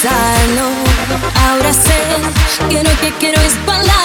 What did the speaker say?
pensarlo. Ahora sé que lo que quiero es bailar.